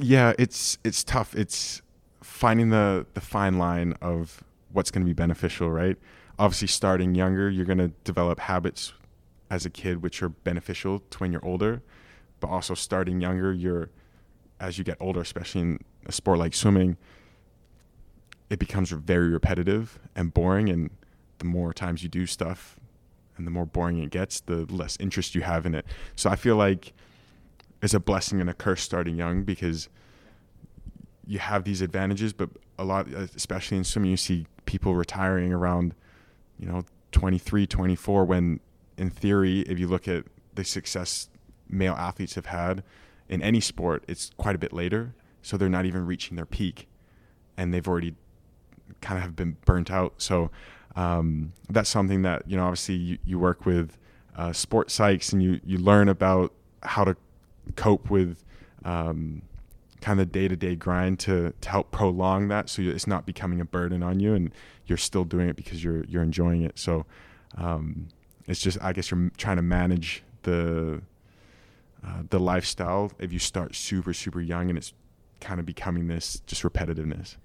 yeah, it's it's tough. It's finding the the fine line of what's going to be beneficial, right? Obviously, starting younger, you're going to develop habits as a kid which are beneficial to when you're older, but also starting younger, you're as you get older, especially in a sport like swimming, it becomes very repetitive and boring and the more times you do stuff and the more boring it gets, the less interest you have in it. So I feel like it's a blessing and a curse starting young because you have these advantages, but a lot, especially in swimming, you see people retiring around, you know, 23, 24, when in theory, if you look at the success male athletes have had in any sport, it's quite a bit later. So they're not even reaching their peak and they've already kind of have been burnt out. So um, that's something that, you know, obviously you, you work with uh, sport psychs and you, you learn about how to cope with um, kind of day to day grind to, to help prolong that so it's not becoming a burden on you and you're still doing it because you're, you're enjoying it. So um, it's just, I guess you're trying to manage the, uh, the lifestyle if you start super, super young and it's kind of becoming this just repetitiveness.